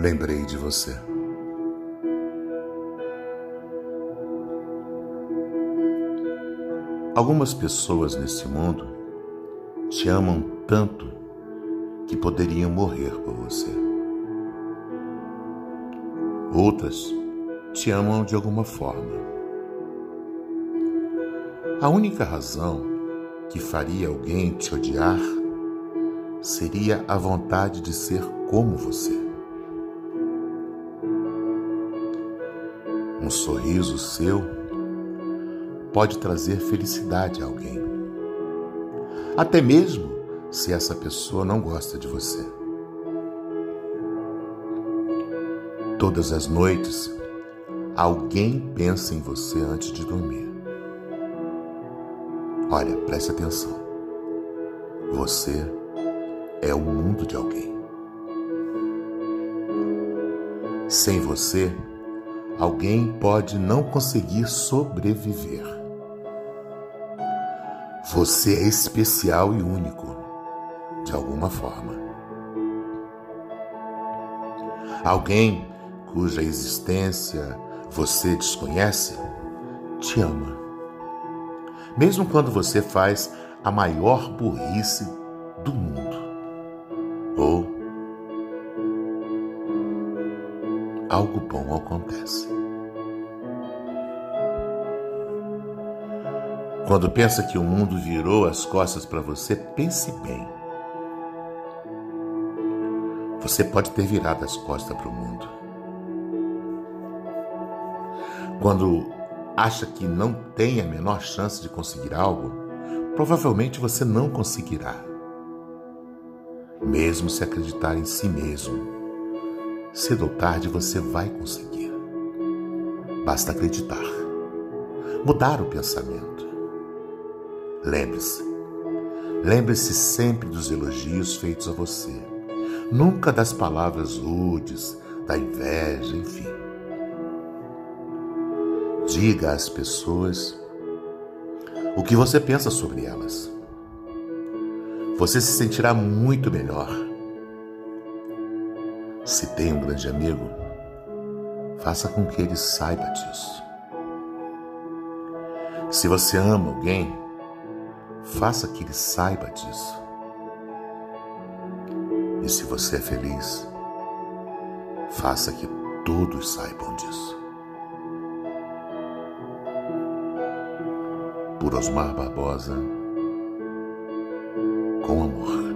lembrei de você. Algumas pessoas nesse mundo te amam tanto que poderiam morrer por você. Outras te amam de alguma forma. A única razão que faria alguém te odiar seria a vontade de ser como você. Um sorriso seu pode trazer felicidade a alguém, até mesmo se essa pessoa não gosta de você. Todas as noites, alguém pensa em você antes de dormir. Olha, preste atenção. Você é o mundo de alguém. Sem você, alguém pode não conseguir sobreviver. Você é especial e único, de alguma forma. Alguém cuja existência você desconhece te ama. Mesmo quando você faz a maior burrice do mundo. Ou algo bom acontece. Quando pensa que o mundo virou as costas para você, pense bem. Você pode ter virado as costas para o mundo. Quando acha que não tem a menor chance de conseguir algo, provavelmente você não conseguirá. Mesmo se acreditar em si mesmo cedo ou tarde você vai conseguir. Basta acreditar. Mudar o pensamento. Lembre-se. Lembre-se sempre dos elogios feitos a você. Nunca das palavras rudes, da inveja, enfim. Diga às pessoas o que você pensa sobre elas. Você se sentirá muito melhor se tem um grande amigo, faça com que ele saiba disso. Se você ama alguém, faça que ele saiba disso. E se você é feliz, faça que todos saibam disso. Por Osmar Barbosa, com amor.